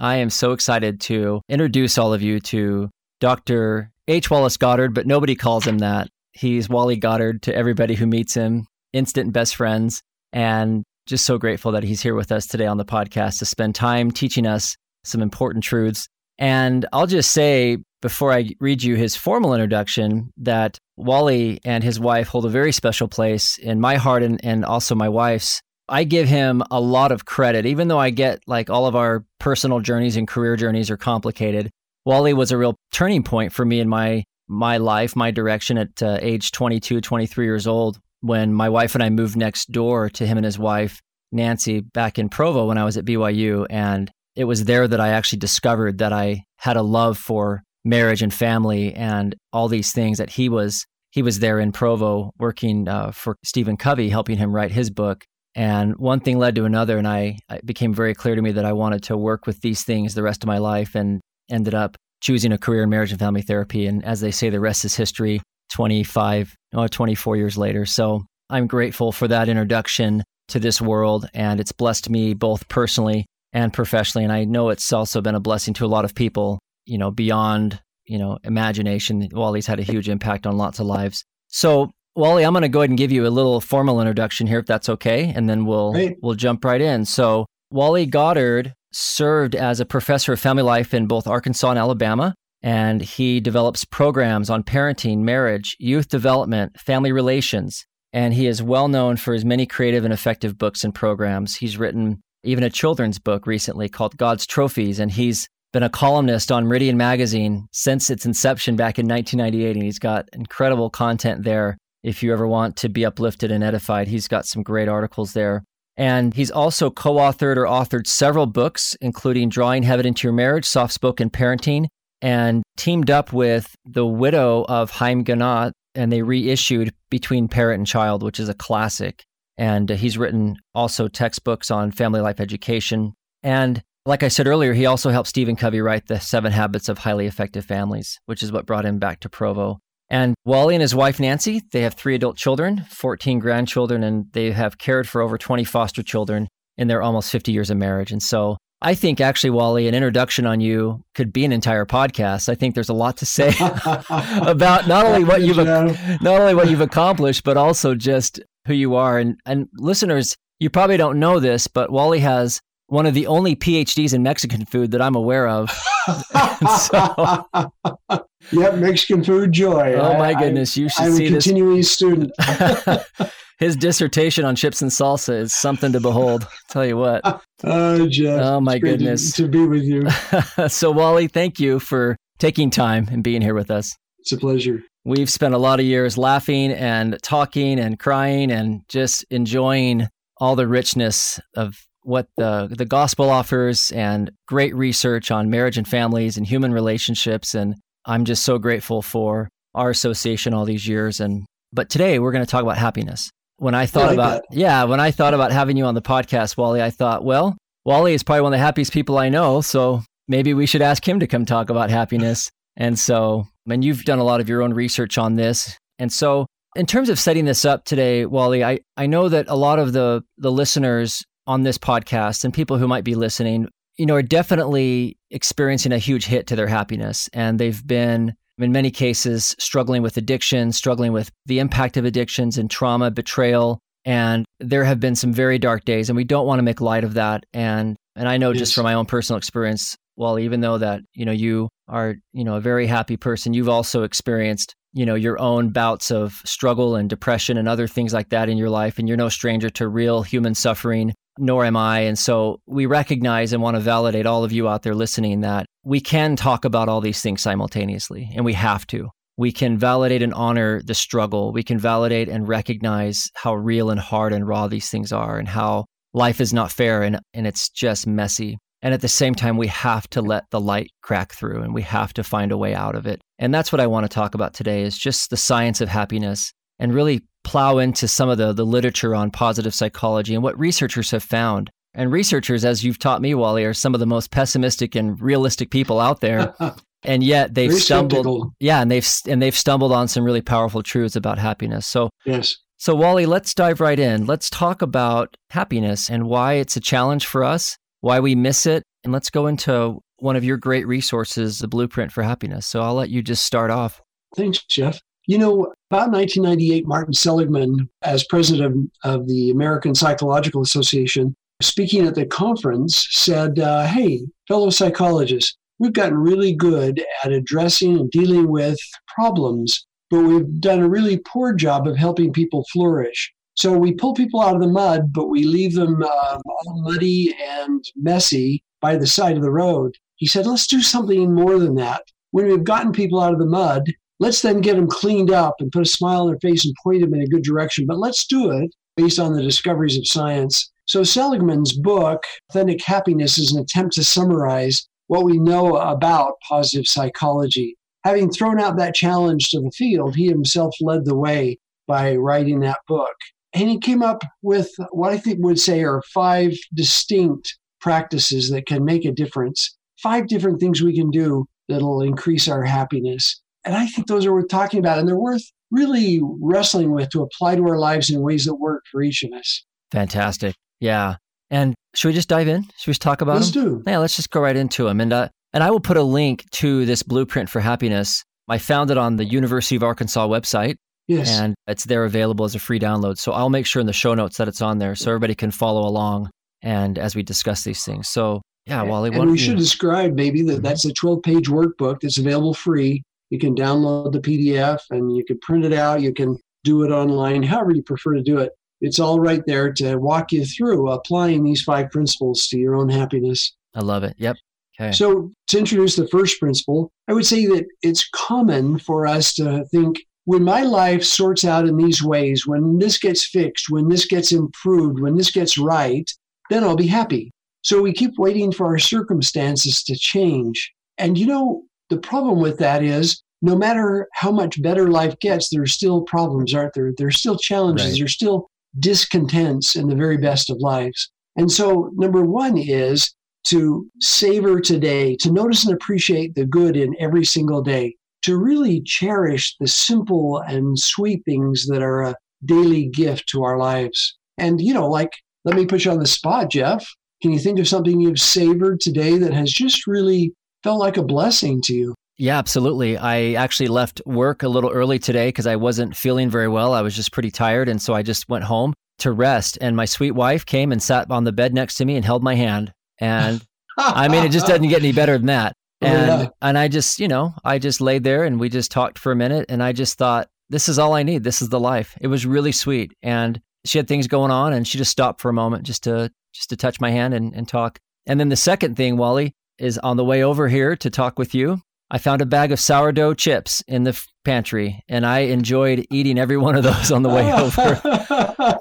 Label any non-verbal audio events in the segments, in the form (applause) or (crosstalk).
I am so excited to introduce all of you to Dr. H. Wallace Goddard, but nobody calls him that. He's Wally Goddard to everybody who meets him, instant best friends, and just so grateful that he's here with us today on the podcast to spend time teaching us some important truths. And I'll just say before I read you his formal introduction that Wally and his wife hold a very special place in my heart and, and also my wife's. I give him a lot of credit, even though I get like all of our personal journeys and career journeys are complicated. Wally was a real turning point for me in my my life, my direction at uh, age 22, 23 years old when my wife and I moved next door to him and his wife Nancy back in Provo when I was at BYU and it was there that I actually discovered that I had a love for marriage and family and all these things that he was he was there in Provo working uh, for Stephen Covey helping him write his book and one thing led to another, and I it became very clear to me that I wanted to work with these things the rest of my life, and ended up choosing a career in marriage and family therapy. And as they say, the rest is history. 25, or 24 years later. So I'm grateful for that introduction to this world, and it's blessed me both personally and professionally. And I know it's also been a blessing to a lot of people, you know, beyond you know imagination. Wally's had a huge impact on lots of lives. So Wally, I'm going to go ahead and give you a little formal introduction here, if that's okay, and then we'll Great. we'll jump right in. So, Wally Goddard served as a professor of family life in both Arkansas and Alabama, and he develops programs on parenting, marriage, youth development, family relations, and he is well known for his many creative and effective books and programs. He's written even a children's book recently called God's Trophies, and he's been a columnist on Meridian Magazine since its inception back in 1998, and he's got incredible content there if you ever want to be uplifted and edified. He's got some great articles there. And he's also co authored or authored several books, including Drawing Heaven into Your Marriage, Soft Spoken Parenting, and teamed up with the widow of Haim Ginott, and they reissued Between Parent and Child, which is a classic. And uh, he's written also textbooks on family life education. And like I said earlier, he also helped Stephen Covey write The Seven Habits of Highly Effective Families, which is what brought him back to Provo. And Wally and his wife Nancy, they have three adult children, 14 grandchildren, and they have cared for over 20 foster children in their almost 50 years of marriage. And so I think actually, Wally, an introduction on you could be an entire podcast. I think there's a lot to say (laughs) about not only what you've not only what you've accomplished, but also just who you are. And and listeners, you probably don't know this, but Wally has one of the only PhDs in Mexican food that I'm aware of. so, (laughs) yep, Mexican food joy. Oh my goodness, you should I'm see a continuing this. student. (laughs) (laughs) His dissertation on chips and salsa is something to behold. tell you what. Oh, Jeff. Oh my goodness. To, to be with you. so Wally, thank you for taking time and being here with us. It's a pleasure. We've spent a lot of years laughing and talking and crying and just enjoying all the richness of what the the gospel offers and great research on marriage and families and human relationships and I'm just so grateful for our association all these years and but today we're going to talk about happiness. When I thought like about that. yeah, when I thought about having you on the podcast Wally, I thought, well, Wally is probably one of the happiest people I know, so maybe we should ask him to come talk about happiness. And so, and you've done a lot of your own research on this. And so, in terms of setting this up today, Wally, I, I know that a lot of the the listeners on this podcast and people who might be listening, you know, are definitely experiencing a huge hit to their happiness. And they've been, in many cases, struggling with addiction, struggling with the impact of addictions and trauma, betrayal. And there have been some very dark days, and we don't want to make light of that. And and I know just from my own personal experience, well, even though that, you know, you are, you know, a very happy person, you've also experienced you know your own bouts of struggle and depression and other things like that in your life and you're no stranger to real human suffering nor am I. And so we recognize and want to validate all of you out there listening that we can talk about all these things simultaneously and we have to. We can validate and honor the struggle. We can validate and recognize how real and hard and raw these things are and how life is not fair and and it's just messy. And at the same time, we have to let the light crack through and we have to find a way out of it. And that's what I want to talk about today is just the science of happiness and really plow into some of the, the literature on positive psychology and what researchers have found. And researchers, as you've taught me, Wally, are some of the most pessimistic and realistic people out there. (laughs) and yet they've Very stumbled skeptical. yeah and they've and they've stumbled on some really powerful truths about happiness so Yes. so wally let's dive right in let's talk about happiness and why it's a challenge for us why we miss it and let's go into one of your great resources the blueprint for happiness so i'll let you just start off Thanks, Jeff. You know, about 1998, Martin Seligman, as president of, the American Psychological Association, speaking at the conference, said, uh, Hey, fellow psychologists, we've gotten really good at addressing and dealing with problems, but we've done a really poor job of helping people flourish. So we pull people out of the mud, but we leave them um, all muddy and messy by the side of the road. He said, Let's do something more than that. When we've gotten people out of the mud, let's then get them cleaned up and put a smile on their face and point them in a good direction. But let's do it based on the discoveries of science. So Seligman's book, Authentic Happiness, is an attempt to summarize what we know about positive psychology. Having thrown out that challenge to the field, he himself led the way by writing that book. And he came up with what I think would say are five distinct practices that can make a difference, five different things we can do that'll increase our happiness. And I think those are worth talking about, and they're worth really wrestling with to apply to our lives in ways that work for each of us. fantastic yeah and should we just dive in should we just talk about Let's them do. yeah let's just go right into them and uh, and i will put a link to this blueprint for happiness i found it on the university of arkansas website Yes. and it's there available as a free download. So I'll make sure in the show notes that it's on there so everybody can follow along and as we discuss these things. So yeah, Wally, and we should describe maybe that that's a 12 page workbook that's available free. You can download the PDF and you can print it out. You can do it online, however you prefer to do it. It's all right there to walk you through applying these five principles to your own happiness. I love it. Yep. Okay. So, to introduce the first principle, I would say that it's common for us to think when my life sorts out in these ways, when this gets fixed, when this gets improved, when this gets right, then I'll be happy. So we keep waiting for our circumstances to change. And you know, the problem with that is no matter how much better life gets, there are still problems, aren't there? There's still challenges, Right. there's still discontents in the very best of lives. And so, number one is to savor today, to notice and appreciate the good in every single day, to really cherish the simple and sweet things that are a daily gift to our lives. And, you know, like, let me put you on the spot, Jeff. Can you think of something you've savored today that has just really felt like a blessing to you? Yeah, absolutely. I actually left work a little early today because I wasn't feeling very well. I was just pretty tired. And so I just went home to rest. And my sweet wife came and sat on the bed next to me and held my hand. And I mean, it just doesn't get any better than that. (laughs) And yeah. and I just, you know, I just laid there and we just talked for a minute and I just thought, this is all I need. This is the life. It was really sweet. And she had things going on and she just stopped for a moment just to just to touch my hand and, and talk. And then the second thing, Wally, is on the way over here to talk with you. I found a bag of sourdough chips in the pantry and I enjoyed eating every one of those on the way (laughs) over.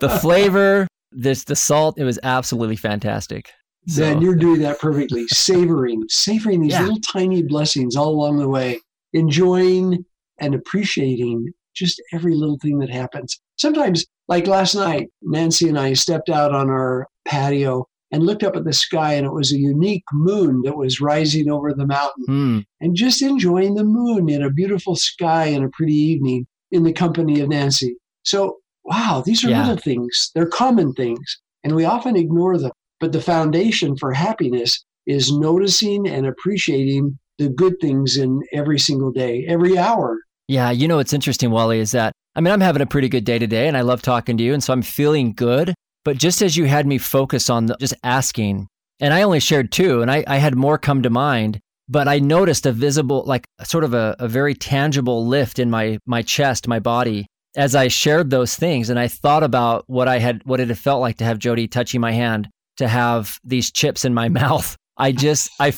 the flavor, this the salt, it was absolutely fantastic. So- Then you're doing that perfectly. Savoring, savoring these Yeah. little tiny blessings all along the way, enjoying and appreciating just every little thing that happens. Sometimes, like last night, Nancy and I stepped out on our patio and looked up at the sky, and it was a unique moon that was rising over the mountain, Hmm. and just enjoying the moon in a beautiful sky and a pretty evening in the company of Nancy. So, wow, these are Yeah. little things. They're common things, and we often ignore them. But the foundation for happiness is noticing and appreciating the good things in every single day, every hour. Yeah, you know what's interesting, Wally, is that I mean I'm having a pretty good day today, and I love talking to you, and so I'm feeling good. But just as you had me focus on the, just asking, and I only shared two, and I, I had more come to mind, but I noticed a visible, like sort of a, a very tangible lift in my my chest, my body, as I shared those things, and I thought about what I had, what it had felt like to have Jody touching my hand, to have these chips in my (laughs) mouth. I just I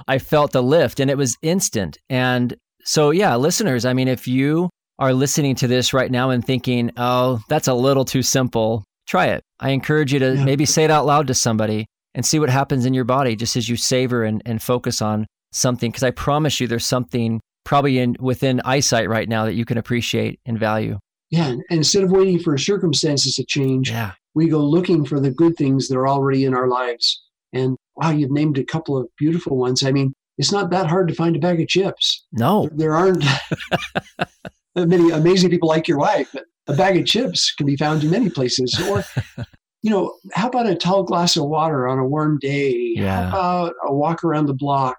(laughs) I felt the lift and it was instant. And so, yeah, listeners, I mean, if you are listening to this right now and thinking, oh, that's a little too simple, try it. I encourage you to Yeah. maybe say it out loud to somebody and see what happens in your body just as you savor and, and focus on something. Because I promise you, there's something probably in within eyesight right now that you can appreciate and value. Yeah. And instead of waiting for circumstances to change, yeah. we go looking for the good things that are already in our lives. And wow, you've named a couple of beautiful ones. I mean, it's not that hard to find a bag of chips. No. There aren't (laughs) many amazing people like your wife, but a bag of chips can be found in many places. Or, (laughs) you know, how about a tall glass of water on a warm day? Yeah. How about a walk around the block?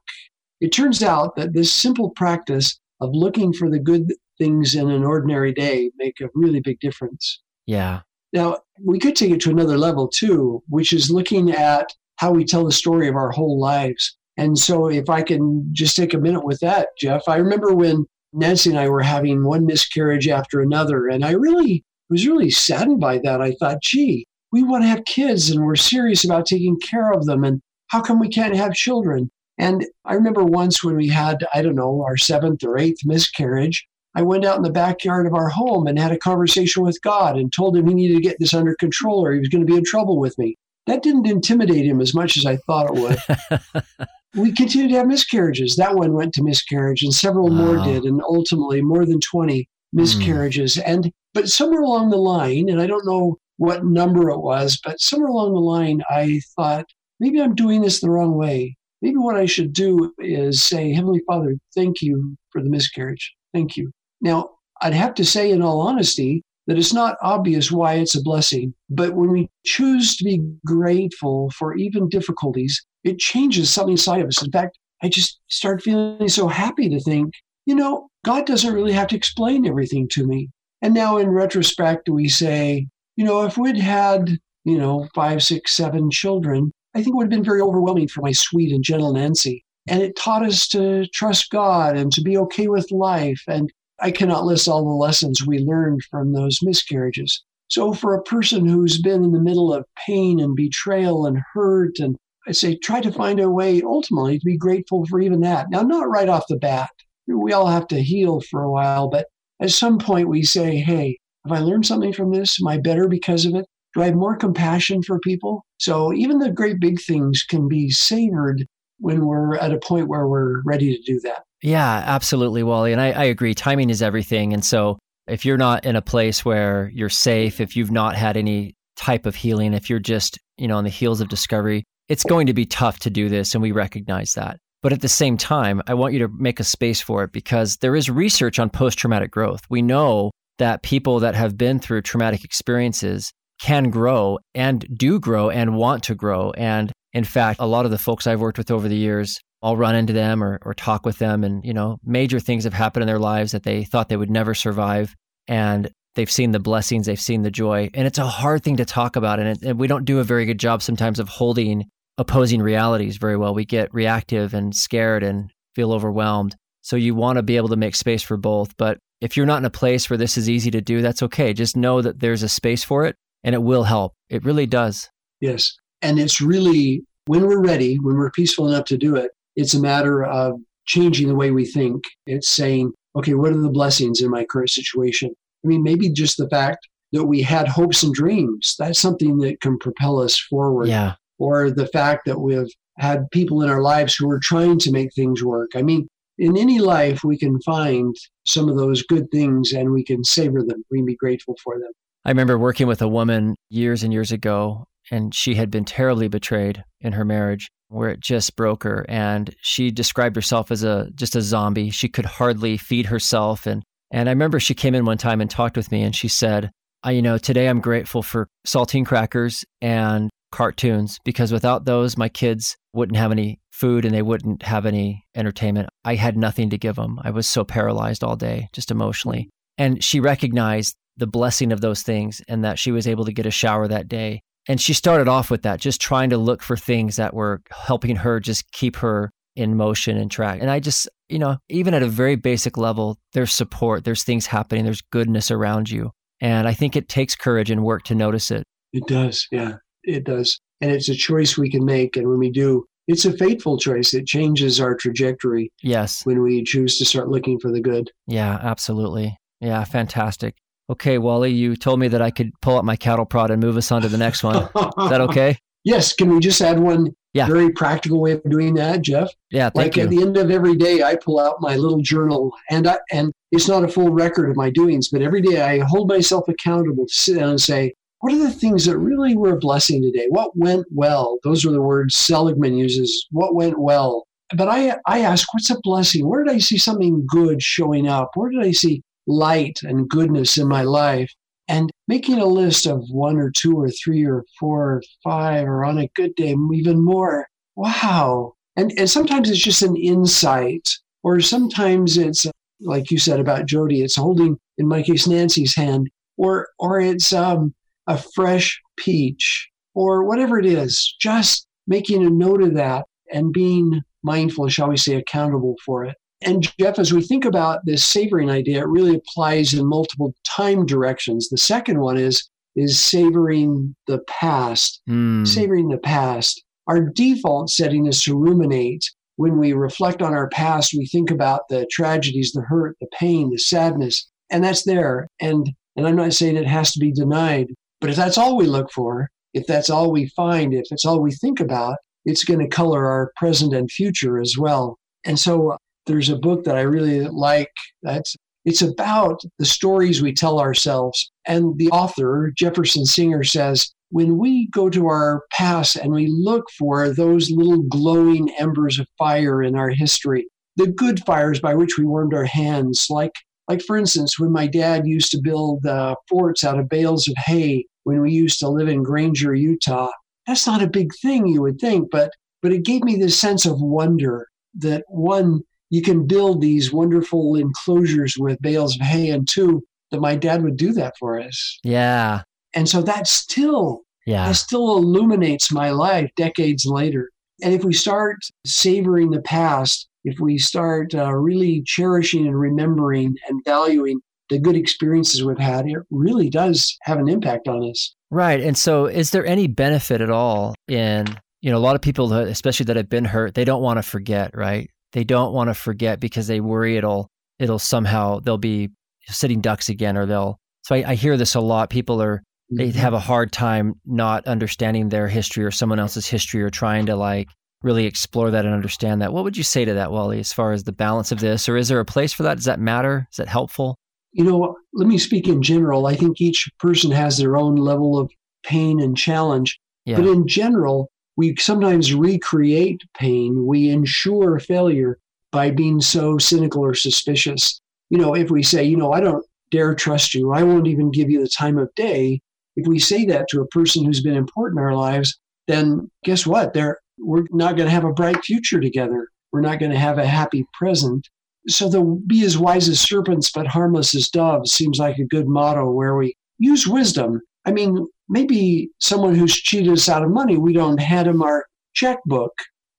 It turns out that this simple practice of looking for the good things in an ordinary day make a really big difference. Yeah. Now, we could take it to another level too, which is looking at how we tell the story of our whole lives. And so, if I can just take a minute with that, Jeff, I remember when Nancy and I were having one miscarriage after another, and I really was really saddened by that. I thought, gee, we want to have kids and we're serious about taking care of them. And how come we can't have children? And I remember once when we had, I don't know, our seventh or eighth miscarriage, I went out in the backyard of our home and had a conversation with God and told him he needed to get this under control or he was going to be in trouble with me. That didn't intimidate him as much as I thought it would. (laughs) we continued to have miscarriages. That one went to miscarriage and several wow. more did, and ultimately more than 20 miscarriages. Mm. And but somewhere along the line, and I don't know what number it was, but somewhere along the line, I thought, maybe I'm doing this the wrong way. Maybe what I should do is say, Heavenly Father, thank you for the miscarriage. Thank you. Now, I'd have to say, in all honesty, that it's not obvious why it's a blessing. But when we choose to be grateful for even difficulties, it changes something inside of us. In fact, I just start feeling so happy to think, you know, God doesn't really have to explain everything to me. And now in retrospect, we say, you know, if we'd had, you know, five, six, seven children, I think it would have been very overwhelming for my sweet and gentle Nancy. And it taught us to trust God and to be okay with life and I cannot list all the lessons we learned from those miscarriages. So, for a person who's been in the middle of pain and betrayal and hurt, and I say, try to find a way ultimately to be grateful for even that. Now, not right off the bat. We all have to heal for a while, but at some point we say, hey, have I learned something from this? Am I better because of it? Do I have more compassion for people? So, even the great big things can be savored when we're at a point where we're ready to do that. Yeah, absolutely, Wally. And I, I agree. Timing is everything. And so if you're not in a place where you're safe, if you've not had any type of healing, if you're just, you know, on the heels of discovery, it's going to be tough to do this. And we recognize that. But at the same time, I want you to make a space for it because there is research on post traumatic growth. We know that people that have been through traumatic experiences can grow and do grow and want to grow. And in fact, a lot of the folks I've worked with over the years I'll run into them or, or talk with them. And, you know, major things have happened in their lives that they thought they would never survive. And they've seen the blessings, they've seen the joy. And it's a hard thing to talk about. And, it, and we don't do a very good job sometimes of holding opposing realities very well. We get reactive and scared and feel overwhelmed. So you want to be able to make space for both. But if you're not in a place where this is easy to do, that's okay. Just know that there's a space for it and it will help. It really does. Yes. And it's really when we're ready, when we're peaceful enough to do it, it's a matter of changing the way we think. It's saying, okay, what are the blessings in my current situation? I mean, maybe just the fact that we had hopes and dreams, that's something that can propel us forward. Yeah. Or the fact that we've had people in our lives who are trying to make things work. I mean, in any life, we can find some of those good things and we can savor them. We can be grateful for them. I remember working with a woman years and years ago, and she had been terribly betrayed in her marriage where it just broke her and she described herself as a just a zombie. She could hardly feed herself and and i remember she came in one time and talked with me and she said I, you know today i'm grateful for saltine crackers and cartoons because without those my kids wouldn't have any food and they wouldn't have any entertainment. I had nothing to give them i was so paralyzed all day just emotionally. And she recognized the blessing of those things and that she was able to get a shower that day and she started off with that, just trying to look for things that were helping her just keep her in motion and track. And I just, you know, even at a very basic level, there's support, there's things happening, there's goodness around you. And I think it takes courage and work to notice it. It does. Yeah, it does. And it's a choice we can make. And when we do, it's a fateful choice. It changes our trajectory. Yes. When we choose to start looking for the good. Yeah, absolutely. Yeah, fantastic. Okay, Wally, you told me that I could pull up my cattle prod and move us on to the next one. Is that okay? (laughs) Yes, can we just add one yeah. very practical way of doing that, Jeff? Yeah, like you. at the end of every day, I pull out my little journal, and I, and it's not a full record of my doings, but every day I hold myself accountable to sit down and say, what are the things that really were a blessing today? What went well? Those are the words Seligman uses. What went well? But I, I ask, what's a blessing? Where did I see something good showing up? Where did I see light and goodness in my life? And making a list of one or two or three or four or five, or on a good day, even more. Wow. And, and sometimes it's just an insight, or sometimes it's, like you said about Jody, it's holding, in my case, Nancy's hand, or, or it's um, a fresh peach, or whatever it is. Just making a note of that and being mindful, shall we say, accountable for it. And Jeff, as we think about this savoring idea, it really applies in multiple time directions. The second one is is savoring the past. Mm. Savoring the past. Our default setting is to ruminate. When we reflect on our past, we think about the tragedies, the hurt, the pain, the sadness, and that's there. And and I'm not saying it has to be denied, but if that's all we look for, if that's all we find, if it's all we think about, it's going to color our present and future as well. And so there's a book that I really like that's it's about the stories we tell ourselves. And the author, Jefferson Singer, says, when we go to our past and we look for those little glowing embers of fire in our history, the good fires by which we warmed our hands, like, like for instance, when my dad used to build uh, forts out of bales of hay when we used to live in Granger, Utah. That's not a big thing, you would think, but but it gave me this sense of wonder that one you can build these wonderful enclosures with bales of hay, and two, that my dad would do that for us. Yeah. And so that still, yeah, that still illuminates my life decades later. And if we start savoring the past, if we start uh, really cherishing and remembering and valuing the good experiences we've had, it really does have an impact on us. Right. And so, is there any benefit at all in, you know, a lot of people, especially that have been hurt, they don't want to forget, right? They don't want to forget because they worry it'll it'll somehow they'll be sitting ducks again or they'll so I, I hear this a lot. People are they Mm-hmm. have a hard time not understanding their history or someone else's history or trying to like really explore that and understand that. What would you say to that wally as far as the balance of this? Or is there a place for that? Does that matter? Is that helpful? You know, let me speak in general. I think each person has their own level of pain and challenge. yeah. But in general, we sometimes recreate pain. We ensure failure by being so cynical or suspicious. You know, if we say, you know, I don't dare trust you, I won't even give you the time of day. If we say that to a person who's been important in our lives, then guess what? They're, we're not going to have a bright future together. We're not going to have a happy present. So the be as wise as serpents but harmless as doves seems like a good motto where we use wisdom. I mean, maybe someone who's cheated us out of money, we don't hand them our checkbook.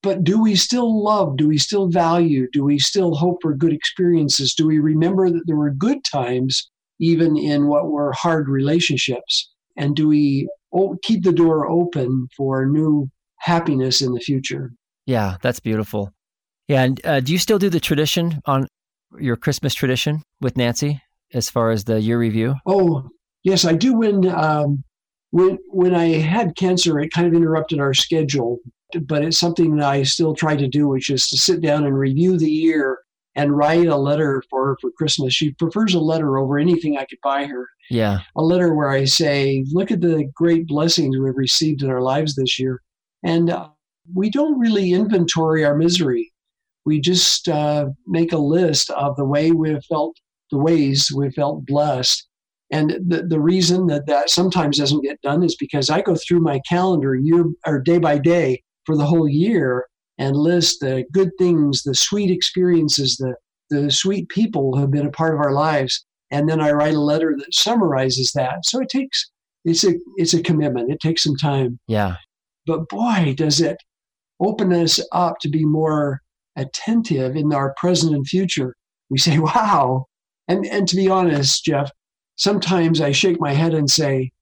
But do we still love? Do we still value? Do we still hope for good experiences? Do we remember that there were good times, even in what were hard relationships? And do we keep the door open for new happiness in the future? yeah that's beautiful yeah and uh, do you still do the tradition on your christmas tradition with nancy as far as the year review Oh, yes, I do. When um, when when I had cancer, it kind of interrupted our schedule, but it's something that I still try to do, which is to sit down and review the year and write a letter for her for Christmas. She prefers a letter over anything I could buy her. yeah A letter where I say, "Look at the great blessings we've received in our lives this year," and uh, we don't really inventory our misery. We just uh, make a list of the way we've felt, the ways we've felt blessed. And the, the reason that that sometimes doesn't get done is because I go through my calendar year or day by day for the whole year and list the good things, the sweet experiences, the, the sweet people who have been a part of our lives. And then I write a letter that summarizes that. So it takes, it's a, it's a commitment. It takes some time. yeah But boy, does it open us up to be more attentive in our present and future. We say, (laughs) wow. And, and to be honest, Jeff, sometimes I shake my head and say,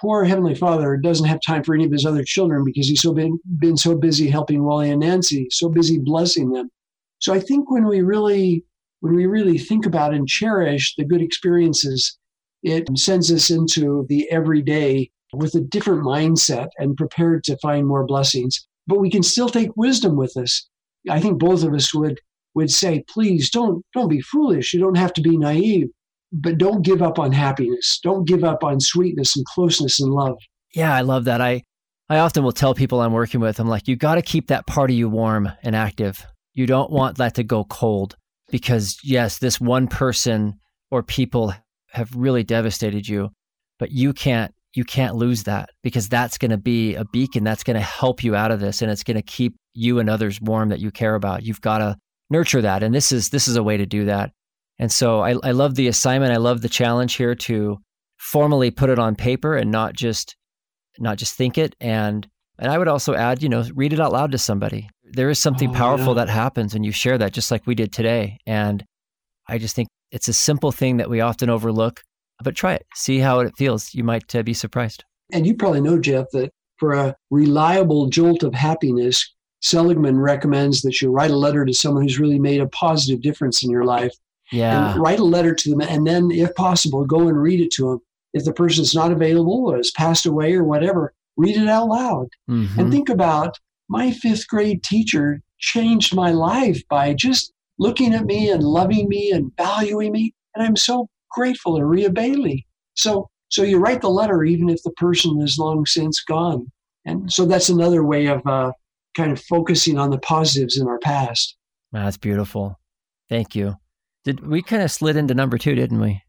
poor Heavenly Father doesn't have time for any of his other children because he's so been, been so busy helping Wally and Nancy, so busy blessing them. So I think when we really when we really think about and cherish the good experiences, it sends us into the everyday with a different mindset and prepared to find more blessings. But we can still take wisdom with us. I think both of us would would say, please don't don't be foolish. You don't have to be naive, but don't give up on happiness. Don't give up on sweetness and closeness and love. Yeah, I love that. I I often will tell people I'm working with, I'm like, you got to keep that part of you warm and active. You don't want that to go cold because yes, this one person or people have really devastated you, but you can't you can't lose that because that's going to be a beacon that's going to help you out of this and it's going to keep you and others warm that you care about. You've got to nurture that and this is this is a way to do that. And so I, I love the assignment. I love the challenge here to formally put it on paper and not just not just think it and and I would also add, you know, read it out loud to somebody. There is something oh, powerful yeah. that happens when you share that just like we did today. And I just think it's a simple thing that we often overlook, but try it. See how it feels. You might uh, be surprised. And you probably know, Jeff, that for a reliable jolt of happiness, Seligman recommends that you write a letter to someone who's really made a positive difference in your life. Yeah. And write a letter to them, and then, if possible, go and read it to them. If the person is not available or has passed away or whatever, read it out loud. Mm-hmm. And think about my fifth grade teacher changed my life by just looking at me and loving me and valuing me. And I'm so grateful to Ria Bailey. So, so you write the letter even if the person is long since gone. And so that's another way of uh, kind of focusing on the positives in our past. That's beautiful. Thank you. Did we kind of slid into number two, didn't we?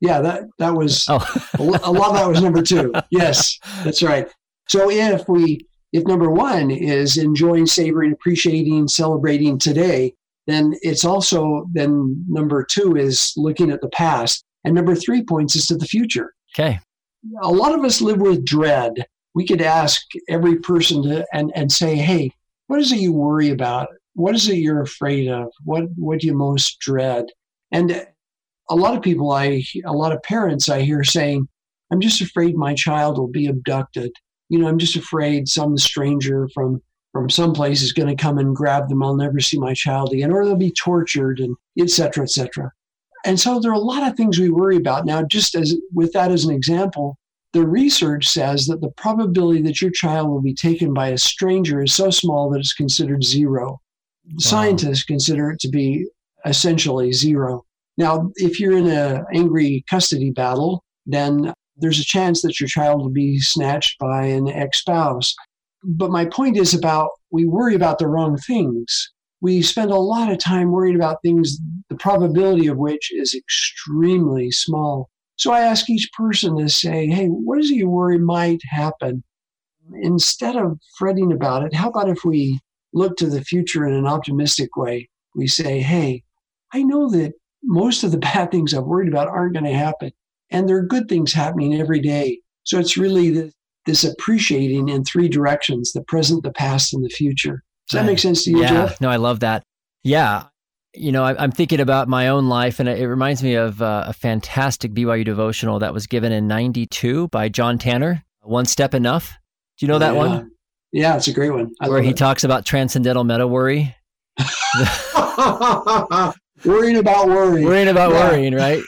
Yeah, that that was (laughs) oh. a lot that was number two. Yes, that's right. So if we if number one is enjoying, savoring, appreciating, celebrating today, then it's also then number two is looking at the past and number three points us to the future okay a lot of us live with dread we could ask every person to and, and say hey what is it you worry about what is it you're afraid of what what do you most dread and a lot of people i a lot of parents i hear saying i'm just afraid my child will be abducted you know i'm just afraid some stranger from from some place is going to come and grab them. I'll never see my child again, or they'll be tortured, and etc. etc. And so there are a lot of things we worry about now. Just as with that as an example, the research says that the probability that your child will be taken by a stranger is so small that it's considered zero. Wow. Scientists consider it to be essentially zero. Now, if you're in an angry custody battle, then there's a chance that your child will be snatched by an ex spouse. But my point is about we worry about the wrong things. We spend a lot of time worrying about things, the probability of which is extremely small. So I ask each person to say, hey, what is it you worry might happen? Instead of fretting about it, how about if we look to the future in an optimistic way? We say, hey, I know that most of the (laughs) bad things I've worried about aren't going to happen. And there are good things happening every day. So it's really the, this appreciating in three directions the present, the past, and the future. Does that make sense to you, yeah. Jeff? No, I love that. Yeah. You know, I, am thinking about my own life, and it reminds me of uh, a fantastic BYU devotional that was given in 92 by John Tanner, One Step Enough. Do you know that yeah. one? Yeah, it's a great one. I Where he it. talks about transcendental meta worry. (laughs) worrying about worrying. Worrying about yeah. worrying, right?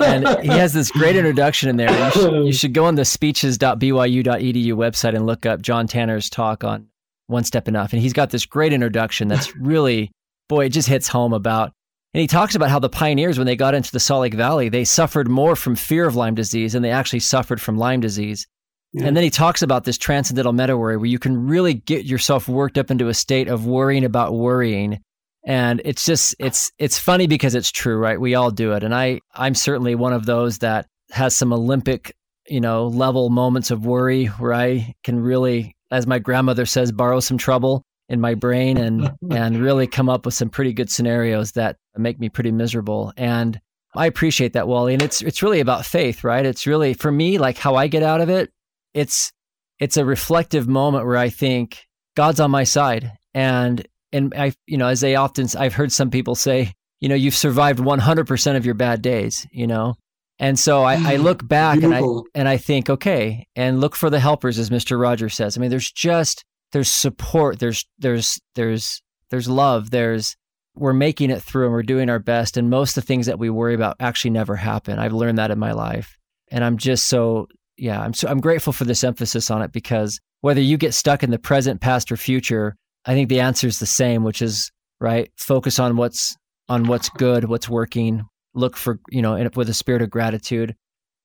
and he has this great (laughs) introduction in there. You should, you (laughs) should go on the speeches.byu.edu website and look up John Tanner's talk on One Step Enough. And he's got this great introduction that's really, boy, it just hits home about. And he talks about how the pioneers, when they got into the Salt Lake Valley, they suffered more from fear of Lyme disease than they actually suffered from Lyme disease. Yeah. And then he talks about this transcendental meta worry where you can really get yourself worked up into a state of worrying about worrying. And it's just it's it's funny because it's true right? We all do it. And i i'm certainly one of those that has some olympic you know level moments of worry where i can really as my grandmother says borrow some trouble in my brain and (laughs) and really come up with some pretty good scenarios that make me pretty miserable. And i appreciate that wally. And it's it's really about faith right? It's really for me like how i get out of it it's it's a reflective moment where i think god's on my side and and I, you know, as they often, I've heard some people say, you know, you've survived 100% of your bad days, you know? And so I, I look mm, back and I, and I think, okay, and look for the helpers, as Mr. Rogers says. I mean, there's just, there's support, there's, there's, there's, there's love, there's, we're making it through and we're doing our best. And most of the things that we worry about actually never happen. I've learned that in my life. And I'm just so yeah, I'm so I'm grateful for this emphasis on it because whether you get stuck in the present, past, or future, I think the answer is the same, which is right. Focus on what's on what's good, what's working. Look for you know with a spirit of gratitude,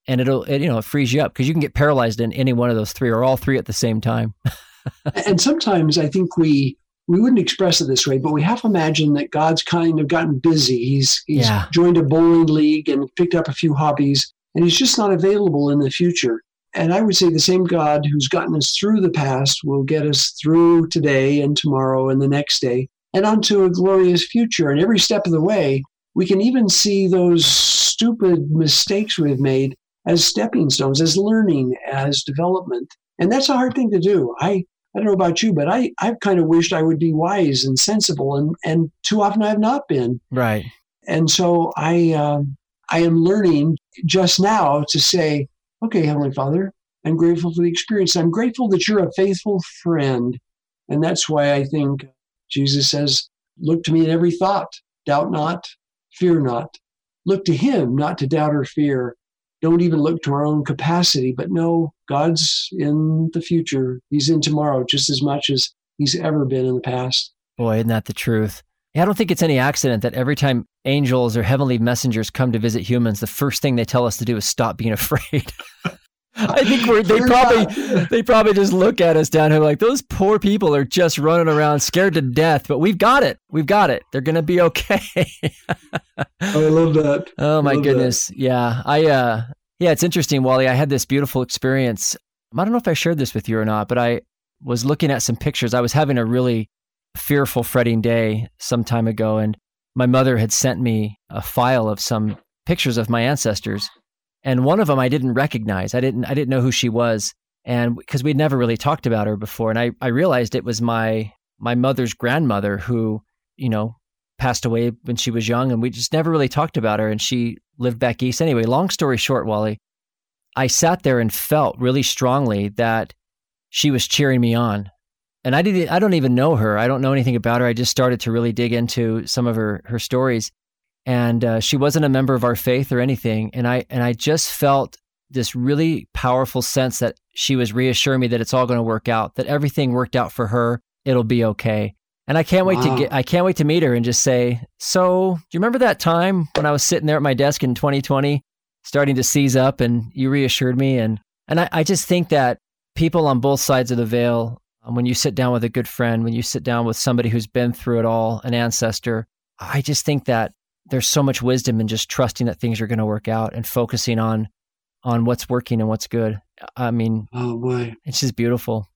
and it'll it, you know it frees you up because you can get paralyzed in any one of those three or all three at the same time. (laughs) and sometimes I think we we wouldn't express it this way, but we have to imagine that God's kind of gotten busy. He's he's yeah. joined a bowling league and picked up a few hobbies, and he's just not available in the future. And I would say the same God who's gotten us through the past will get us through today and tomorrow and the next day and onto a glorious future. And every step of the way, we can even see those stupid mistakes we've made as stepping stones, as learning, as development. And that's a hard thing to do. I, I don't know about you, but I, I've kind of wished I would be wise and sensible, and, and too often I've not been. Right. And so I, uh, I am learning just now to say, okay, Heavenly Father, I'm grateful for the experience. I'm grateful that you're a faithful friend. And that's why I think Jesus says, Look to me in every thought, doubt not, fear not. Look to Him, not to doubt or fear. Don't even look to our own capacity, but know God's in the future. He's in tomorrow just as much as He's ever been in the past. Boy, isn't that the truth? I don't think it's any accident that every time angels or heavenly messengers come to visit humans, the first thing they tell us to do is stop being (laughs) afraid. I think we're, they probably they probably just look at us down here like those poor people are just running around scared to death, but we've got it. We've got it. They're gonna be okay. I love that. (laughs) Oh my goodness. That. Yeah. I uh yeah, it's interesting, Wally. I had this beautiful experience. I don't know if I shared this with you or not, but I was looking at some pictures. I was having a really fearful, fretting day some time ago, and my mother had sent me a file of some pictures of my ancestors and one of them I didn't recognize. I didn't I didn't know who she was, and because we'd never really talked about her before, and I I realized it was my my mother's grandmother who you know passed away when she was young, and we just never really talked about her. And she lived back east anyway. Long story short, Wally, I sat there and felt really strongly that she was cheering me on. And I didn't I don't even know her. I don't know anything about her. I just started to really dig into some of her her stories and uh, she wasn't a member of our faith or anything and i and i just felt this really powerful sense that she was reassuring me that it's all going to work out that everything worked out for her it'll be okay and i can't wait wow. to get i can't wait to meet her and just say so do you remember that time when i was sitting there at my desk in 2020 starting to seize up and you reassured me and and i, I just think that people on both sides of the veil um, when you sit down with a good friend when you sit down with somebody who's been through it all an ancestor i just think that there's so much wisdom in just trusting that things are going to work out and focusing on on what's working and what's good. I mean, oh boy, it's just beautiful.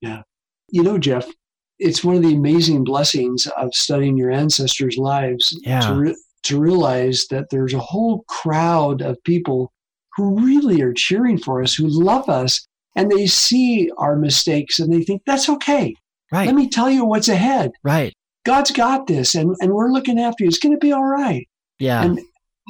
Yeah, you know, Jeff, it's one of the amazing blessings of studying your ancestors' lives. Yeah. To, re- to realize that there's a whole crowd of people who really are cheering for us, who love us, and they see our mistakes and they think that's okay. Right. Let me tell you what's ahead. Right. God's got this and, and we're looking after you. It's going to be all right. Yeah. And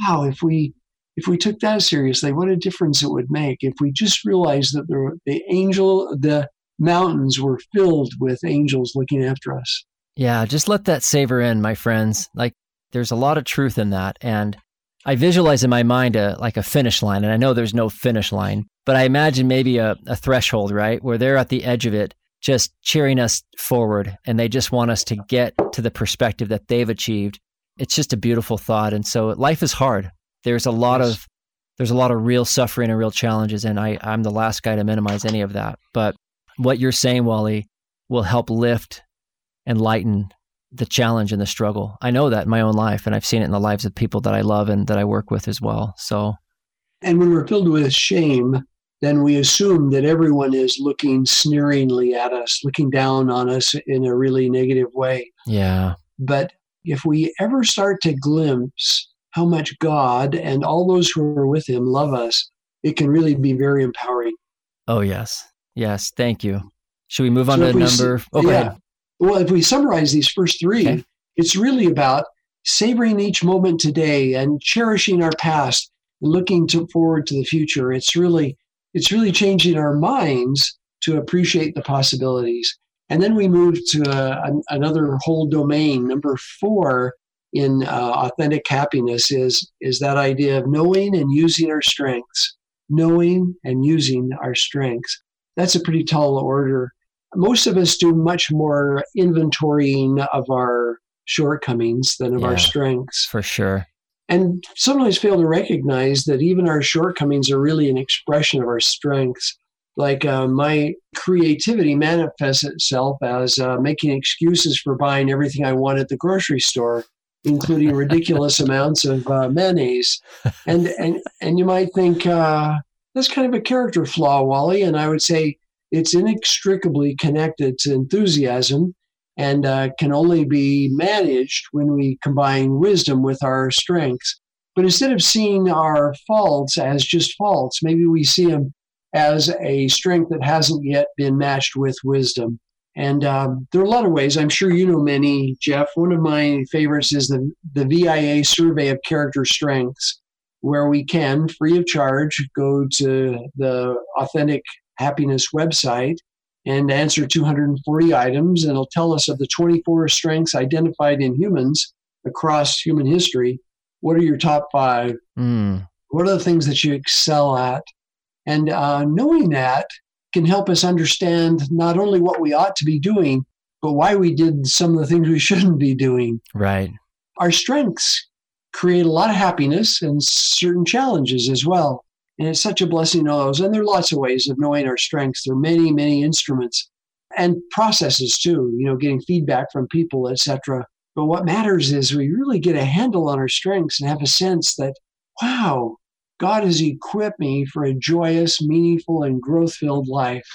wow, if we if we took that seriously, what a difference it would make if we just realized that the the angel the mountains were filled with angels looking after us. Yeah, just let that savor in, my friends. Like there's a lot of truth in that and I visualize in my mind a like a finish line and I know there's no finish line, but I imagine maybe a, a threshold, right? Where they're at the edge of it just cheering us forward and they just want us to get to the perspective that they've achieved. It's just a beautiful thought. And so life is hard. There's a lot yes. of there's a lot of real suffering and real challenges. And I, I'm the last guy to minimize any of that. But what you're saying, Wally, will help lift and lighten the challenge and the struggle. I know that in my own life, and I've seen it in the lives of people that I love and that I work with as well. So, and when we're filled with shame, then we assume that everyone is looking sneeringly at us, looking down on us in a really negative way. Yeah. But if we ever start to glimpse how much God and all those who are with Him love us, it can really be very empowering. Oh, yes. Yes. Thank you. Should we move on so to number? oh, yeah. Well, if we summarize these first three, okay. it's really about savoring each moment today and cherishing our past and looking to forward to the future. It's really it's really changing our minds to appreciate the possibilities. And then we move to a, a, another whole domain. Number four in uh, authentic happiness is is that idea of knowing and using our strengths. knowing and using our strengths. That's a pretty tall order. Most of us do much more inventorying of our shortcomings than of Yeah. our strengths For sure. and sometimes fail to recognize that even our shortcomings are really an expression of our strengths. Like uh, my creativity manifests itself as uh, making excuses for buying everything I want at the grocery store, including (laughs) ridiculous amounts of uh, mayonnaise. And and and you might think uh, that's kind of a character flaw, Wally. And I would say it's inextricably connected to enthusiasm and uh, can only be managed when we combine wisdom with our strengths. But instead of seeing our faults as just faults, maybe we see them as a strength that hasn't yet been matched with wisdom. And um, there are a lot of ways. I'm sure you know many, Jeff. One of my favorites is the, the VIA survey of character strengths, where we can, free of charge, go to the Authentic Happiness website and answer 240 items, and it'll tell us of the 24 strengths identified in humans across human history. What are your top five? Mm, What are the things that you excel at? And uh, knowing that can help us understand not only what we ought to be doing, but why we did some of the things we (laughs) shouldn't be doing. right. Our strengths create a lot of happiness and certain challenges as well. And it's such a blessing to know those. And there are lots of ways of knowing our strengths. There are many, many instruments and processes too, you know, getting feedback from people, etc. But what matters is we really get a handle on our strengths and have a sense that, wow, God has equipped me for a joyous, meaningful, and growth filled life.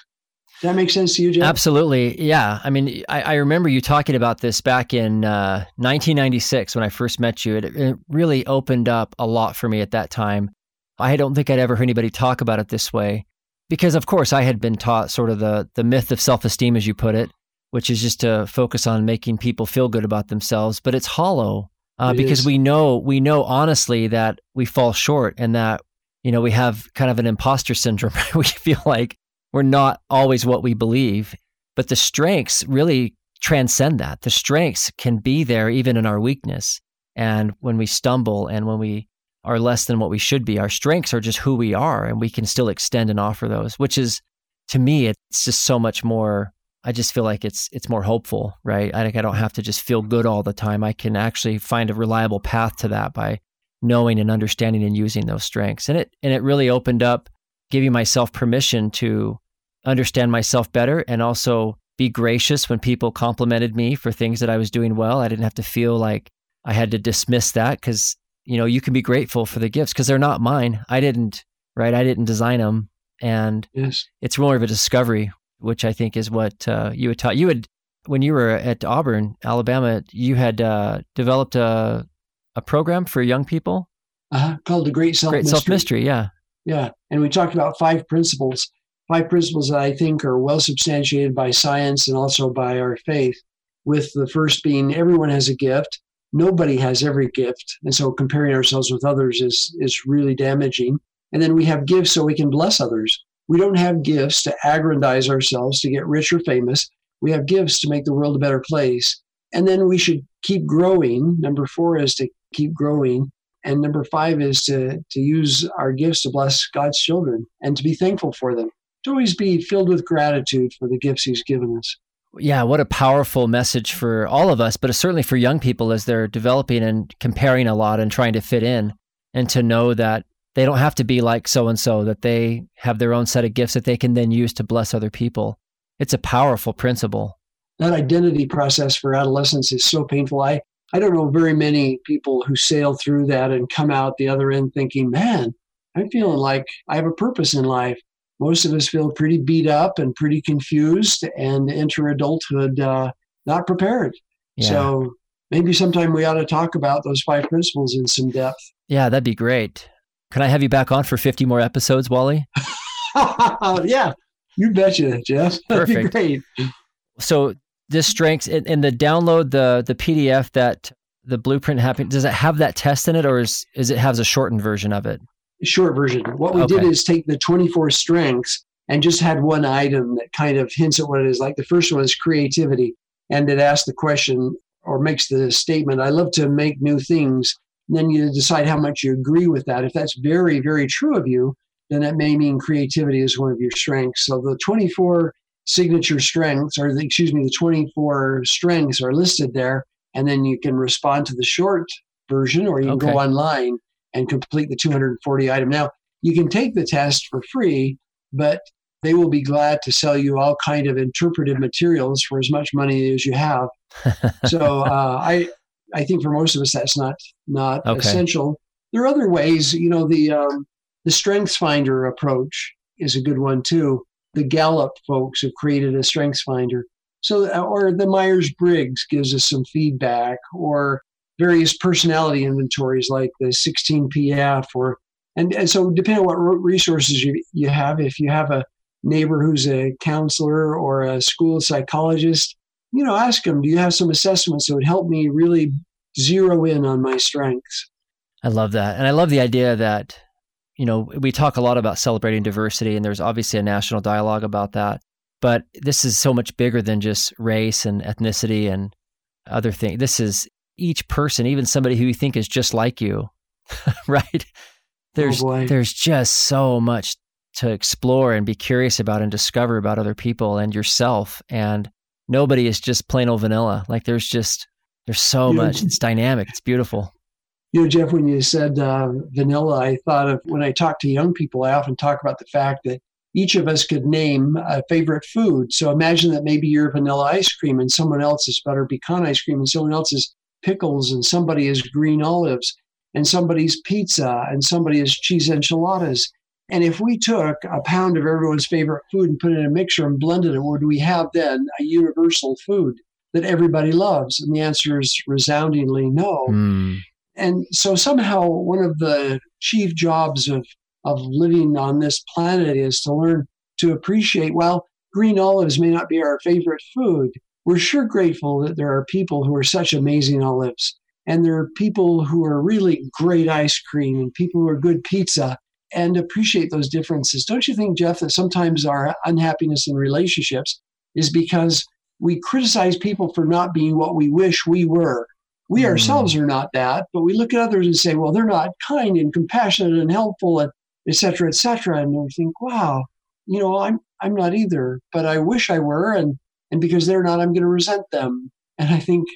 Does that make sense to you, Jeff? Absolutely. Yeah. I mean, I, I remember you talking about this back in uh, 1996 when I first met you. It, it really opened up a lot for me at that time. I don't think I'd ever heard anybody talk about it this way because, of course, I had been taught sort of the, the myth of self esteem, as you put it, which is just to focus on making people feel good about themselves. But it's hollow uh, It because is. we know we know honestly that we fall short and that you know we have kind of an imposter syndrome. (laughs) we feel like we're not always what we believe, but the strengths really transcend that. The strengths can be there even in our weakness. And when we stumble and when we are less than what we should be, our strengths are just who we are and we can still extend and offer those, which is to me it's just so much more I just feel like it's it's more hopeful, right? I think I don't have to just feel good all the time. I can actually find a reliable path to that by knowing and understanding and using those strengths. And it and it really opened up giving myself permission to understand myself better and also be gracious when people complimented me for things that I was doing well. I didn't have to feel like I had to dismiss that cuz you know, you can be grateful for the gifts cuz they're not mine. I didn't, right? I didn't design them and Yes. it's more of a discovery, which I think is what uh, you had taught. You had when you were at Auburn, Alabama, you had uh, developed a a program for young people, Uh-huh. Called the Great Self Great Self Mystery. Yeah, Yeah. And we talked about five principles, five principles that I think are well substantiated by science and also by our faith. With the first being everyone has a gift. Nobody has every gift. And so comparing ourselves with others is, is really damaging. And then we have gifts so we can bless others. We don't have gifts to aggrandize ourselves, to get rich or famous. We have gifts to make the world a better place. And then we should keep growing. Number four is to keep growing. And number five is to, to use our gifts to bless God's children and to be thankful for them. To always be filled with gratitude for the gifts He's given us. Yeah. What a powerful message for all of us, but certainly for young people as they're developing and comparing a lot and trying to fit in, and to know that they don't have to be like so and so. That they have their own set of gifts that they can then use to bless other people. It's a powerful principle. That identity process for adolescence is so painful. I, I don't know very many people who sail through that and come out the other end thinking, man, I'm feeling like I have a purpose in life. Most of us feel pretty beat up and pretty confused and enter adulthood uh, not prepared. Yeah. So maybe sometime we ought to talk about those five principles in some depth. Yeah, that'd be great. Can I have you back on for 50 more episodes, Wally? (laughs) (laughs) yeah, you betcha, Jeff. (laughs) That'd be Perfect. great. So this strengths in, in the download the the PDF that the blueprint happen does it have that test in it or is is it has a shortened version of it? Short version. What we did is take the 24 strengths and just had one item that kind of hints at what it is. Like the first one is creativity, and it asks the question or makes the statement, I love to make new things. And then you decide how much you agree with that. If that's very, very true of you, then it may mean creativity is one of your strengths. So the 24 signature strengths, or the, excuse me, the 24 strengths are listed there, and then you can respond to the short version, or you can okay. go online and complete the 240 item. Now you can take the test for free, but they will be glad to sell you all kind of interpretive materials for as much money as you have. (laughs) so uh, I I think for most of us that's not not okay. essential. There are other ways, you know, the um, the Strengths Finder approach is a good one too. The Gallup folks have created a Strengths Finder. So, uh, or the Myers Briggs gives us some feedback, or various personality inventories like the 16PF, or and, and so depending on what resources you, you have, if you have a neighbor who's a counselor or a school psychologist, you know, ask them, do you have some assessments that would help me really zero in on my strengths? I love that. And I love the idea that you know, we talk a lot about celebrating diversity, and there's obviously a national dialogue about that. But this is so much bigger than just race and ethnicity and other things. This is each person, even somebody who you think is just like you, (laughs) right? There's oh there's just so much to explore and be curious about and discover about other people and yourself. And nobody is just plain old vanilla. Like there's just there's so much. It's dynamic. It's beautiful. You know, Jeff, when you said uh, vanilla, I thought of when I talk to young people, I often talk about the fact that each of us could name a favorite food. So imagine that maybe you're vanilla ice cream and someone else is butter pecan ice cream and someone else is pickles and somebody is green olives and somebody's pizza and somebody is cheese enchiladas. And if we took a pound of everyone's favorite food and put it in a mixer and blended it, would we have then a universal food that everybody loves? And the answer is resoundingly no. Mm. And so somehow one of the chief jobs of, of living on this planet is to learn to appreciate, well, green olives may not be our favorite food. We're sure grateful that there are people who are such amazing olives. And there are people who are really great ice cream and people who are good pizza and appreciate those differences. Don't you think, Jeff, that sometimes our unhappiness in relationships is because we criticize people for not being what we wish we were? We mm. ourselves are not that, but we look at others and say, well, they're not kind and compassionate and helpful and et cetera, et cetera. And we think, wow, you know, I'm I'm not either, but I wish I were, and and because they're not, I'm going to resent them. And I think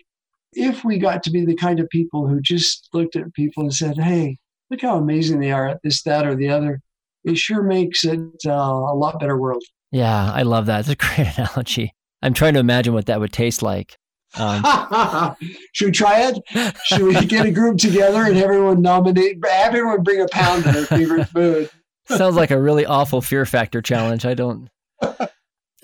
if we got to be the kind of people who just looked at people and said, hey, look how amazing they are at this, that, or the other, it sure makes it uh, a lot better world. Yeah, I love that. It's a great (laughs) analogy. I'm trying to imagine what that would taste like. Um, (laughs) Should we try it? Should we get a group together and everyone nominate, have everyone bring a pound of their favorite food? (laughs) Sounds like a really awful fear factor challenge. I don't.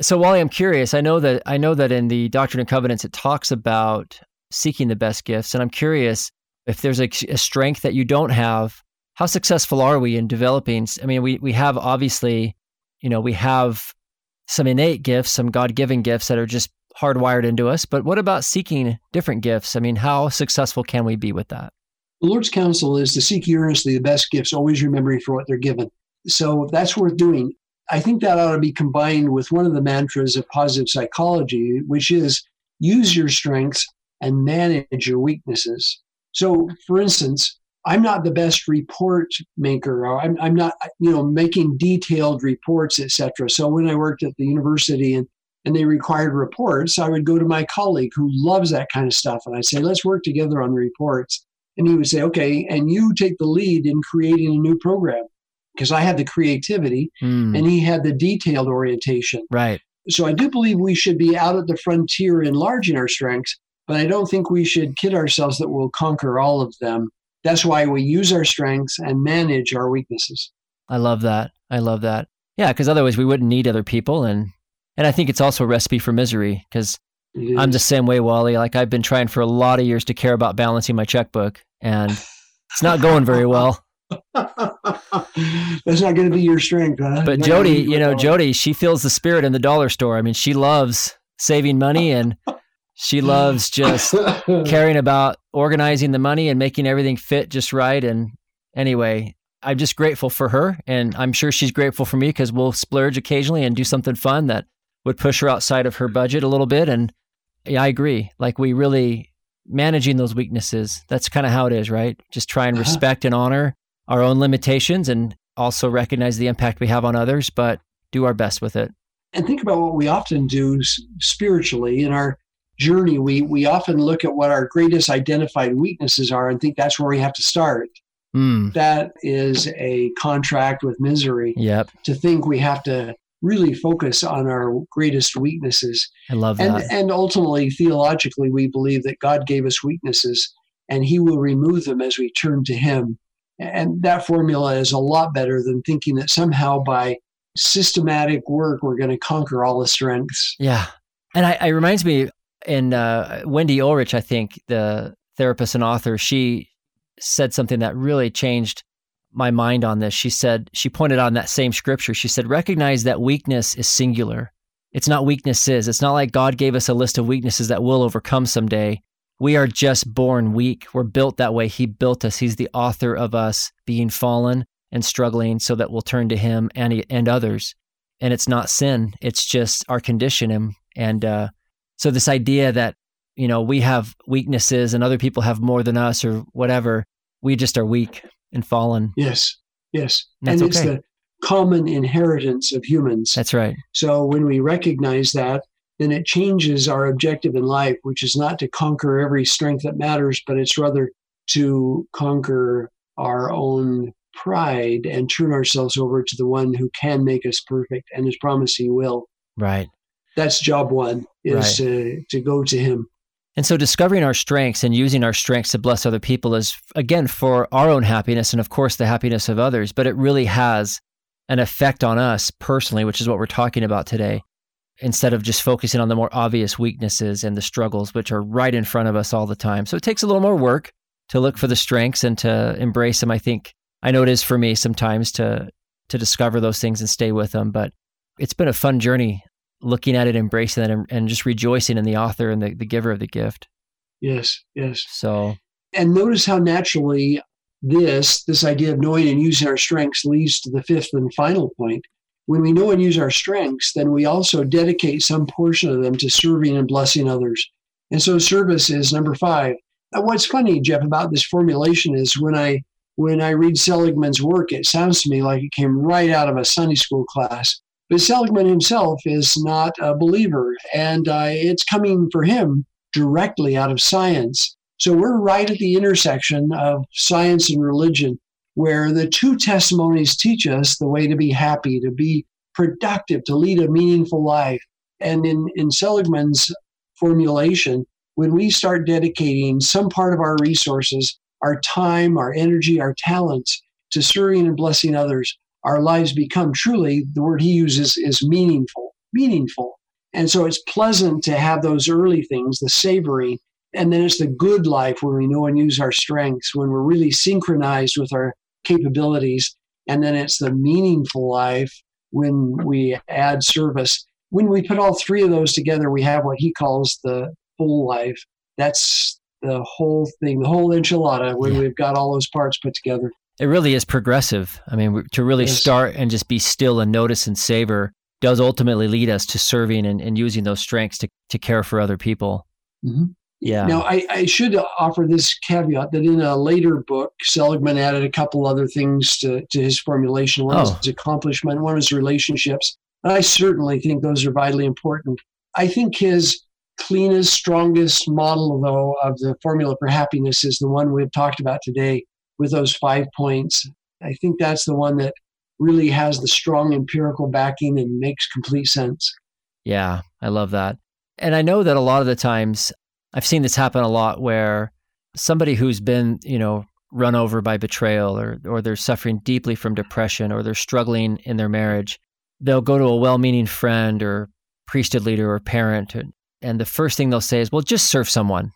So, Wally, I'm curious. I know that I know that in the Doctrine and Covenants it talks about seeking the best gifts, and I'm curious if there's a, a strength that you don't have. How successful are we in developing? I mean, we we have obviously, you know, we have some innate gifts, some God given gifts that are just hardwired into us. But what about seeking different gifts? I mean, how successful can we be with that? The Lord's counsel is to seek earnestly the best gifts, always remembering for what they're given. So that's worth doing. I think that ought to be combined with one of the mantras of positive psychology, which is use your strengths and manage your weaknesses. So, for instance, I'm not the best report maker. Or I'm, I'm not, you know, making detailed reports, etc. So when I worked at the university and and they required reports, I would go to my colleague who loves that kind of stuff. And I'd say, let's work together on reports. And he would say, okay, and you take the lead in creating a new program. Because I had the creativity mm. and he had the detailed orientation. Right. So I do believe we should be out at the frontier enlarging our strengths, but I don't think we should kid ourselves that we'll conquer all of them. That's why we use our strengths and manage our weaknesses. I love that. I love that. Yeah, because otherwise we wouldn't need other people and and I think it's also a recipe for misery because I'm the same way, Wally. Like I've been trying for a lot of years to care about balancing my checkbook, and it's not going very well. (laughs) That's not going to be your strength, huh? But not Jody, you know, Jody, she feels the spirit in the dollar store. I mean, she loves saving money and she loves just (laughs) caring about organizing the money and making everything fit just right. And anyway, I'm just grateful for her, and I'm sure she's grateful for me because we'll splurge occasionally and do something fun that would push her outside of her budget a little bit. And yeah, I agree. Like we really managing those weaknesses. That's kind of how it is, right? Just try and uh-huh. respect and honor our own limitations and also recognize the impact we have on others, but do our best with it. And think about what we often do spiritually in our journey. We, we often look at what our greatest identified weaknesses are and think that's where we have to start. Mm. That is a contract with misery. Yep. To think we have to really focus on our greatest weaknesses. I love that. and. And ultimately, theologically, we believe that God gave us weaknesses and He will remove them as we turn to Him. And that formula is a lot better than thinking that somehow by systematic work we're going to conquer all the strengths. Yeah. And I, it reminds me in uh, Wendy Ulrich, I think, the therapist and author, she said something that really changed my mind on this. She said, she pointed on that same scripture, she said, recognize that weakness is singular. It's not weaknesses. It's not like God gave us a list of weaknesses that we'll overcome someday. We are just born weak. We're built that way. He built us. He's the author of us being fallen and struggling so that we'll turn to Him and, and others. And it's not sin, it's just our condition. And, and uh, so, this idea that, you know, we have weaknesses and other people have more than us or whatever, we just are weak and fallen. Yes, yes. That's and it's the common inheritance of humans. That's right. So when we recognize that, then it changes our objective in life, which is not to conquer every strength that matters, but it's rather to conquer our own pride and turn ourselves over to the one who can make us perfect and has promised he will. Right. That's job one is Right. to, to go to him. And so discovering our strengths and using our strengths to bless other people is, again, for our own happiness and, of course, the happiness of others. But it really has an effect on us personally, which is what we're talking about today, instead of just focusing on the more obvious weaknesses and the struggles, which are right in front of us all the time. So it takes a little more work to look for the strengths and to embrace them. I think I know it is for me sometimes to to discover those things and stay with them. But it's been a fun journey looking at it, embracing it, and, and just rejoicing in the author and the, the giver of the gift. Yes, yes. So And notice how naturally this, this idea of knowing and using our strengths leads to the fifth and final point. When we know and use our strengths, then we also dedicate some portion of them to serving and blessing others. And so service is number five. Now, what's funny, Jeff, about this formulation is when I when I read Seligman's work, it sounds to me like it came right out of a Sunday school class. But Seligman himself is not a believer, and uh, it's coming for him directly out of science. So we're right at the intersection of science and religion, where the two testimonies teach us the way to be happy, to be productive, to lead a meaningful life. And in, in Seligman's formulation, when we start dedicating some part of our resources, our time, our energy, our talents to serving and blessing others, our lives become truly, the word he uses is meaningful, meaningful. And so it's pleasant to have those early things, the savory, and then it's the good life when we know and use our strengths, when we're really synchronized with our capabilities. And then it's the meaningful life when we add service. When we put all three of those together, we have what he calls the full life. That's the whole thing, the whole enchilada, when Yeah. we've got all those parts put together. it really is progressive. I mean, to really Yes. start and just be still and notice and savor does ultimately lead us to serving and, and using those strengths to, to care for other people. Mhm. Yeah. Now, I, I should offer this caveat that in a later book, Seligman added a couple other things to, to his formulation. One Oh. was his accomplishment, one was relationships. And I certainly think those are vitally important. I think his cleanest, strongest model, though, of the formula for happiness is the one we've talked about today with those five points. I think that's the one that really has the strong empirical backing and makes complete sense. Yeah, I love that. And I know that a lot of the times I've seen this happen a lot where somebody who's been, you know, run over by betrayal or or they're suffering deeply from depression or they're struggling in their marriage, they'll go to a well-meaning friend or priesthood leader or parent and, and the first thing they'll say is, "Well, just serve someone."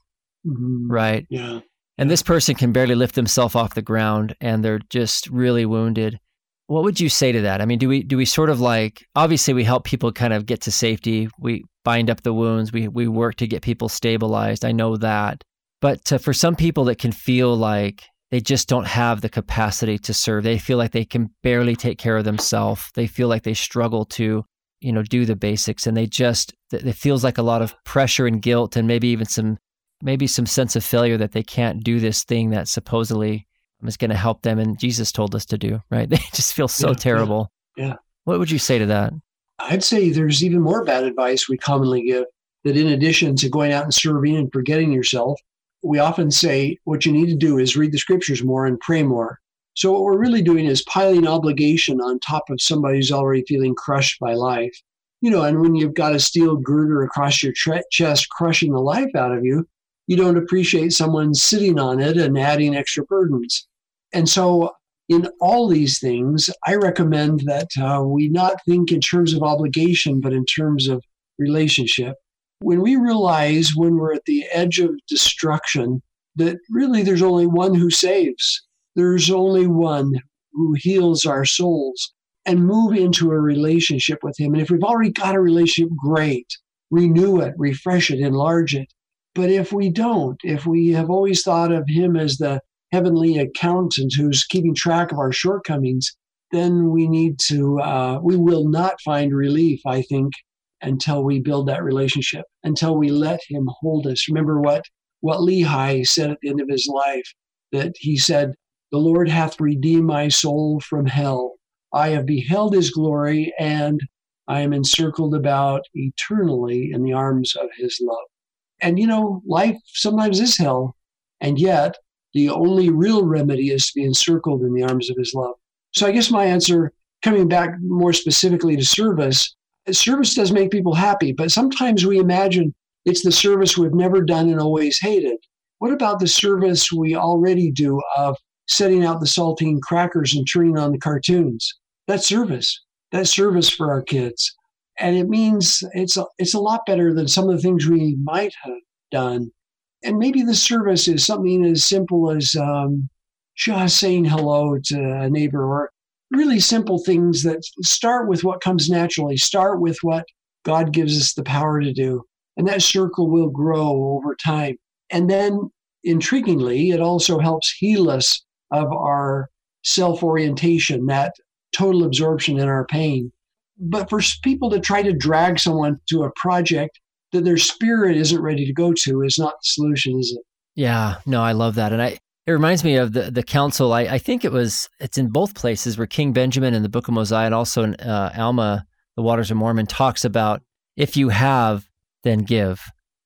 Mhm. Right? Yeah. And this person can barely lift themselves off the ground and they're just really wounded. What would you say to that? I mean, do we do we sort of like obviously we help people kind of get to safety. We bind up the wounds. We we work to get people stabilized. I know that. But to, for some people that can feel like they just don't have the capacity to serve. They feel like they can barely take care of themselves. They feel like they struggle to, you know, do the basics and they just it feels like a lot of pressure and guilt and maybe even some maybe some sense of failure that they can't do this thing that supposedly is going to help them. And Jesus told us to do, right? (laughs) They just feel so Yeah, terrible. yeah, yeah. What would you say to that? I'd say there's even more bad advice we commonly give that in addition to going out and serving and forgetting yourself, we often say what you need to do is read the scriptures more and pray more. So what we're really doing is piling obligation on top of somebody who's already feeling crushed by life. You know, and when you've got a steel girder across your tre- chest crushing the life out of you, you don't appreciate someone sitting on it and adding extra burdens. And so in all these things, I recommend that uh, we not think in terms of obligation, but in terms of relationship. When we realize when we're at the edge of destruction that really there's only one who saves, there's only one who heals our souls, and move into a relationship with Him. And if we've already got a relationship, great. Renew it, refresh it, enlarge it. But if we don't, if we have always thought of Him as the heavenly accountant who's keeping track of our shortcomings, then we need to, uh, we will not find relief, I think, until we build that relationship, until we let him hold us. Remember what, what Lehi said at the end of his life, that he said, The Lord hath redeemed my soul from hell. I have beheld his glory, and I am encircled about eternally in the arms of his love. And you know, life sometimes is hell, and yet the only real remedy is to be encircled in the arms of his love. So I guess my answer, coming back more specifically to service, service does make people happy, but sometimes we imagine it's the service we've never done and always hated. What about the service we already do of setting out the saltine crackers and turning on the cartoons? That's service. That's service for our kids. And it means it's a, it's a lot better than some of the things we might have done. And maybe the service is something as simple as um, just saying hello to a neighbor or really simple things that start with what comes naturally, start with what God gives us the power to do. And that circle will grow over time. And then, intriguingly, it also helps heal us of our self orientation, that total absorption in our pain. But for people to try to drag someone to a project that their spirit isn't ready to go to is not the solution, is it? Yeah, no, I love that. And I, it reminds me of the, the counsel. I, I think it was, it's in both places where King Benjamin in the book of Mosiah and also in uh, Alma, the Waters of Mormon, talks about if you have, then give.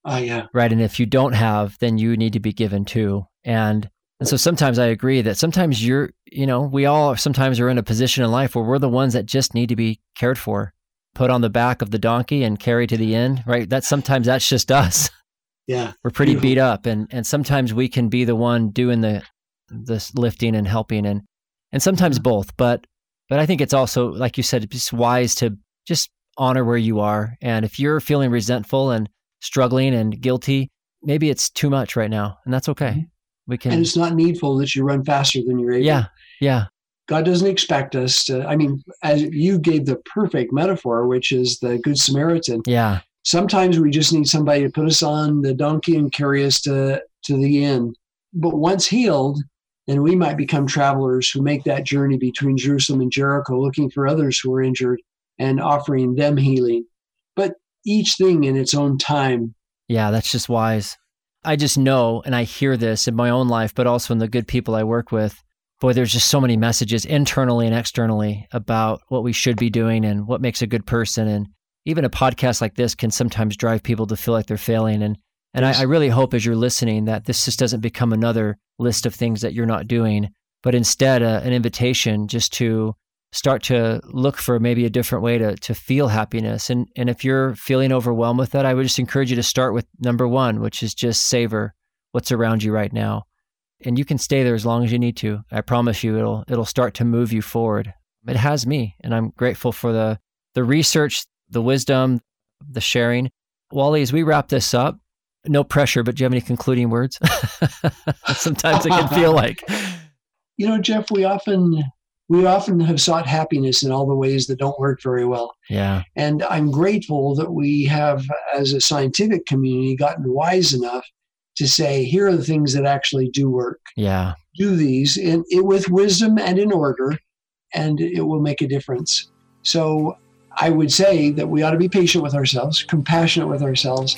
Oh, yeah. Right. And if you don't have, then you need to be given too. And and so sometimes I agree that sometimes you're, you know, we all sometimes are in a position in life where we're the ones that just need to be cared for, put on the back of the donkey and carry to the end, right? That sometimes that's just us. (laughs) Yeah. We're pretty Beautiful. beat (laughs) up and and sometimes we can be the one doing the the lifting and helping and and sometimes both, but but I think it's also like you said it's wise to just honor where you are and if you're feeling resentful and struggling and guilty, maybe it's too much right now and that's okay. Mhm. We can And it's not needful that you run faster than you're able. Yeah. Yeah. God doesn't expect us to, I mean, as you gave the perfect metaphor, which is the Good Samaritan. Yeah. Sometimes we just need somebody to put us on the donkey and carry us to, to the end. But once healed, then we might become travelers who make that journey between Jerusalem and Jericho, looking for others who are injured and offering them healing. But each thing in its own time. Yeah, that's just wise. I just know, and I hear this in my own life, but also in the good people I work with. Boy, there's just so many messages internally and externally about what we should be doing and what makes a good person. And even a podcast like this can sometimes drive people to feel like they're failing. And and I, I really hope as you're listening that this just doesn't become another list of things that you're not doing, but instead uh, an invitation just to start to look for maybe a different way to to feel happiness. And and if you're feeling overwhelmed with that, I would just encourage you to start with number one, which is just savor what's around you right now. And you can stay there as long as you need to. I promise you it'll it'll start to move you forward. It has me, and I'm grateful for the the research, the wisdom, the sharing. Wally, as we wrap this up, no pressure, but do you have any concluding words? (laughs) Sometimes it can feel (laughs) like. You know, Jeff, we often we often have sought happiness in all the ways that don't work very well. Yeah. And I'm grateful that we have, as a scientific community, gotten wise enough to say, here are the things that actually do work. Yeah. Do these in, in, with wisdom and in order, and it will make a difference. So I would say that we ought to be patient with ourselves, compassionate with ourselves,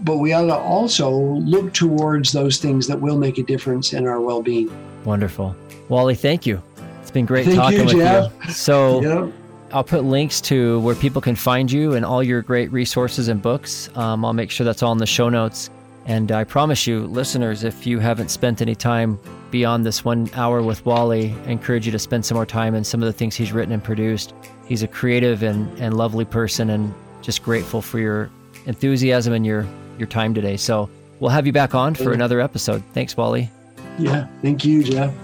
but we ought to also look towards those things that will make a difference in our well being. Wonderful. Wally, thank you. It's been great Thank talking you, with Jeff. you. So Yep. I'll put links to where people can find you and all your great resources and books. Um, I'll make sure that's all in the show notes. And I promise you, listeners, if you haven't spent any time beyond this one hour with Wally, I encourage you to spend some more time in some of the things he's written and produced. He's a creative and, and lovely person, and just grateful for your enthusiasm and your, your time today. So we'll have you back on for another episode. Thanks, Wally. Yeah. Thank you, Jeff.